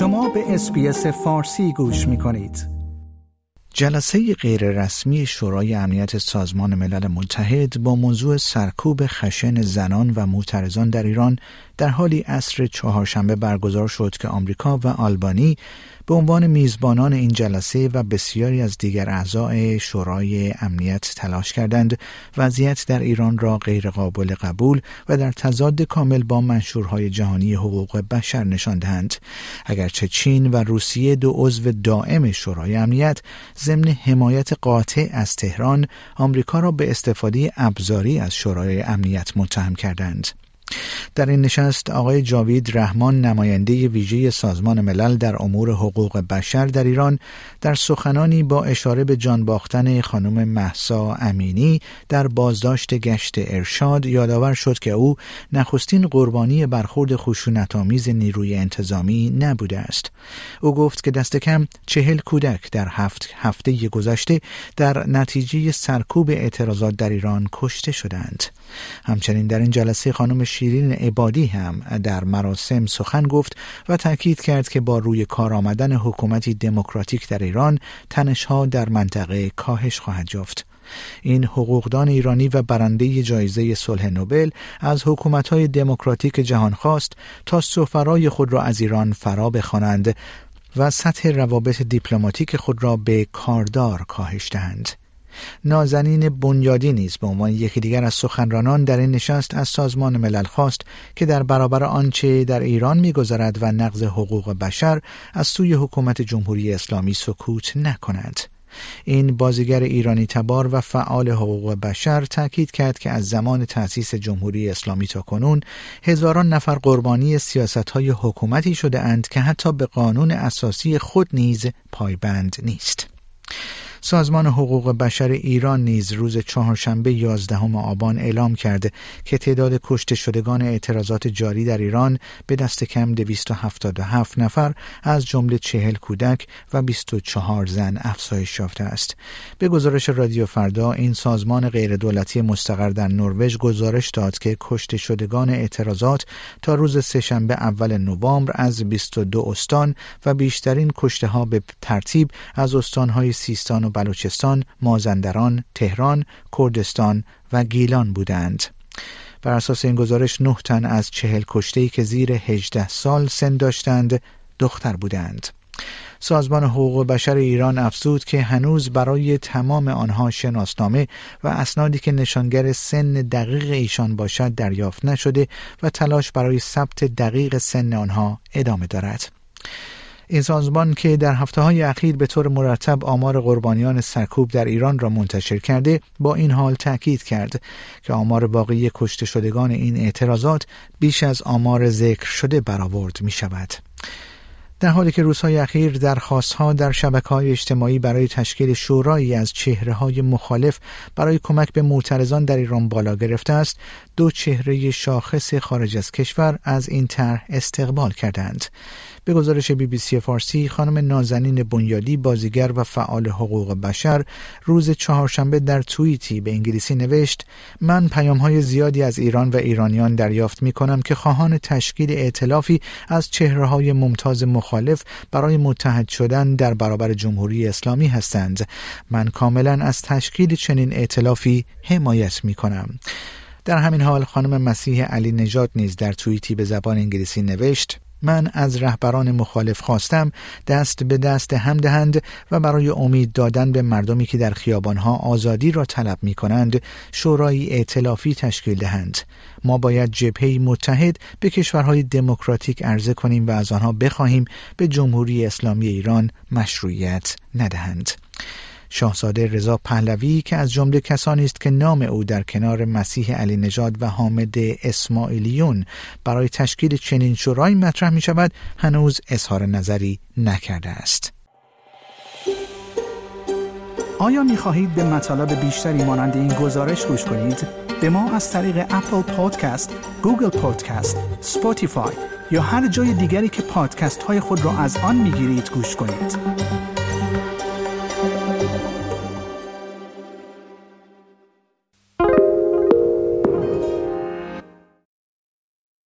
شما به اسپیس فارسی گوش می کنید. جلسه غیررسمی شورای امنیت سازمان ملل متحد با موضوع سرکوب خشن زنان و معترضان در ایران در حالی عصر چهارشنبه برگزار شد که آمریکا و آلبانی به عنوان میزبانان این جلسه و بسیاری از دیگر اعضای شورای امنیت تلاش کردند وضعیت در ایران را غیرقابل قبول و در تضاد کامل با منشورهای جهانی حقوق بشر نشان دهند. اگرچه چین و روسیه دو عضو دائم شورای امنیت ضمن حمایت قاطع از تهران آمریکا را به استفاده ابزاری از شورای امنیت متهم کردند. در این نشست آقای جاوید رحمان نماینده ویژه سازمان ملل در امور حقوق بشر در ایران در سخنانی با اشاره به جان باختن خانم محسا امینی در بازداشت گشت ارشاد یادآور شد که او نخستین قربانی برخورد خشونتآمیز نیروی انتظامی نبوده است. او گفت که دست کم چهل کودک در هفت هفته گذشته در نتیجه سرکوب اعتراضات در ایران کشته شدند. همچنین در این جلسه خانم شیرین عبادی هم در مراسم سخن گفت و تاکید کرد که با روی کار آمدن حکومتی دموکراتیک در ایران تنشها در منطقه کاهش خواهد یافت این حقوقدان ایرانی و برنده جایزه صلح نوبل از حکومت‌های دموکراتیک جهان خواست تا سفرای خود را از ایران فرا بخوانند و سطح روابط دیپلماتیک خود را به کاردار کاهش دهند. نازنین بنیادی نیز به عنوان یکی دیگر از سخنرانان در این نشست از سازمان ملل خواست که در برابر آنچه در ایران میگذرد و نقض حقوق بشر از سوی حکومت جمهوری اسلامی سکوت نکنند این بازیگر ایرانی تبار و فعال حقوق بشر تاکید کرد که از زمان تأسیس جمهوری اسلامی تا کنون هزاران نفر قربانی سیاست های حکومتی شده اند که حتی به قانون اساسی خود نیز پایبند نیست. سازمان حقوق بشر ایران نیز روز چهارشنبه 11 آبان اعلام کرده که تعداد کشته شدگان اعتراضات جاری در ایران به دست کم 277 نفر از جمله 40 کودک و 24 زن افزایش یافته است. به گزارش رادیو فردا این سازمان غیردولتی مستقر در نروژ گزارش داد که کشته شدگان اعتراضات تا روز سهشنبه اول نوامبر از 22 استان و بیشترین کشته ها به ترتیب از استانهای سیستان و بلوچستان، مازندران، تهران، کردستان و گیلان بودند. بر اساس این گزارش نه تن از چهل کشته‌ای که زیر 18 سال سن داشتند دختر بودند. سازمان حقوق بشر ایران افزود که هنوز برای تمام آنها شناسنامه و اسنادی که نشانگر سن دقیق ایشان باشد دریافت نشده و تلاش برای ثبت دقیق سن آنها ادامه دارد. این سازمان که در هفته های اخیر به طور مرتب آمار قربانیان سرکوب در ایران را منتشر کرده با این حال تاکید کرد که آمار واقعی کشته شدگان این اعتراضات بیش از آمار ذکر شده برآورد می شود. در حالی که روزهای اخیر درخواستها در شبکه های اجتماعی برای تشکیل شورایی از چهره های مخالف برای کمک به معترضان در ایران بالا گرفته است دو چهره شاخص خارج از کشور از این طرح استقبال کردند. به گزارش بی بی سی فارسی خانم نازنین بنیادی بازیگر و فعال حقوق بشر روز چهارشنبه در توییتی به انگلیسی نوشت من پیام های زیادی از ایران و ایرانیان دریافت می کنم که خواهان تشکیل ائتلافی از چهره های ممتاز مخالف برای متحد شدن در برابر جمهوری اسلامی هستند. من کاملا از تشکیل چنین ائتلافی حمایت می کنم در همین حال خانم مسیح علی نژاد نیز در توییتی به زبان انگلیسی نوشت من از رهبران مخالف خواستم دست به دست هم دهند و برای امید دادن به مردمی که در خیابانها آزادی را طلب می کنند شورای ائتلافی تشکیل دهند. ما باید جبهه متحد به کشورهای دموکراتیک عرضه کنیم و از آنها بخواهیم به جمهوری اسلامی ایران مشروعیت ندهند. شاهزاده رضا پهلوی که از جمله کسانی است که نام او در کنار مسیح علی نژاد و حامد اسماعیلیون برای تشکیل چنین شورایی مطرح می شود هنوز اظهار نظری نکرده است. آیا می خواهید به مطالب بیشتری مانند این گزارش گوش کنید؟ به ما از طریق اپل پادکست، گوگل پادکست، سپوتیفای یا هر جای دیگری که پادکست های خود را از آن می گیرید گوش کنید؟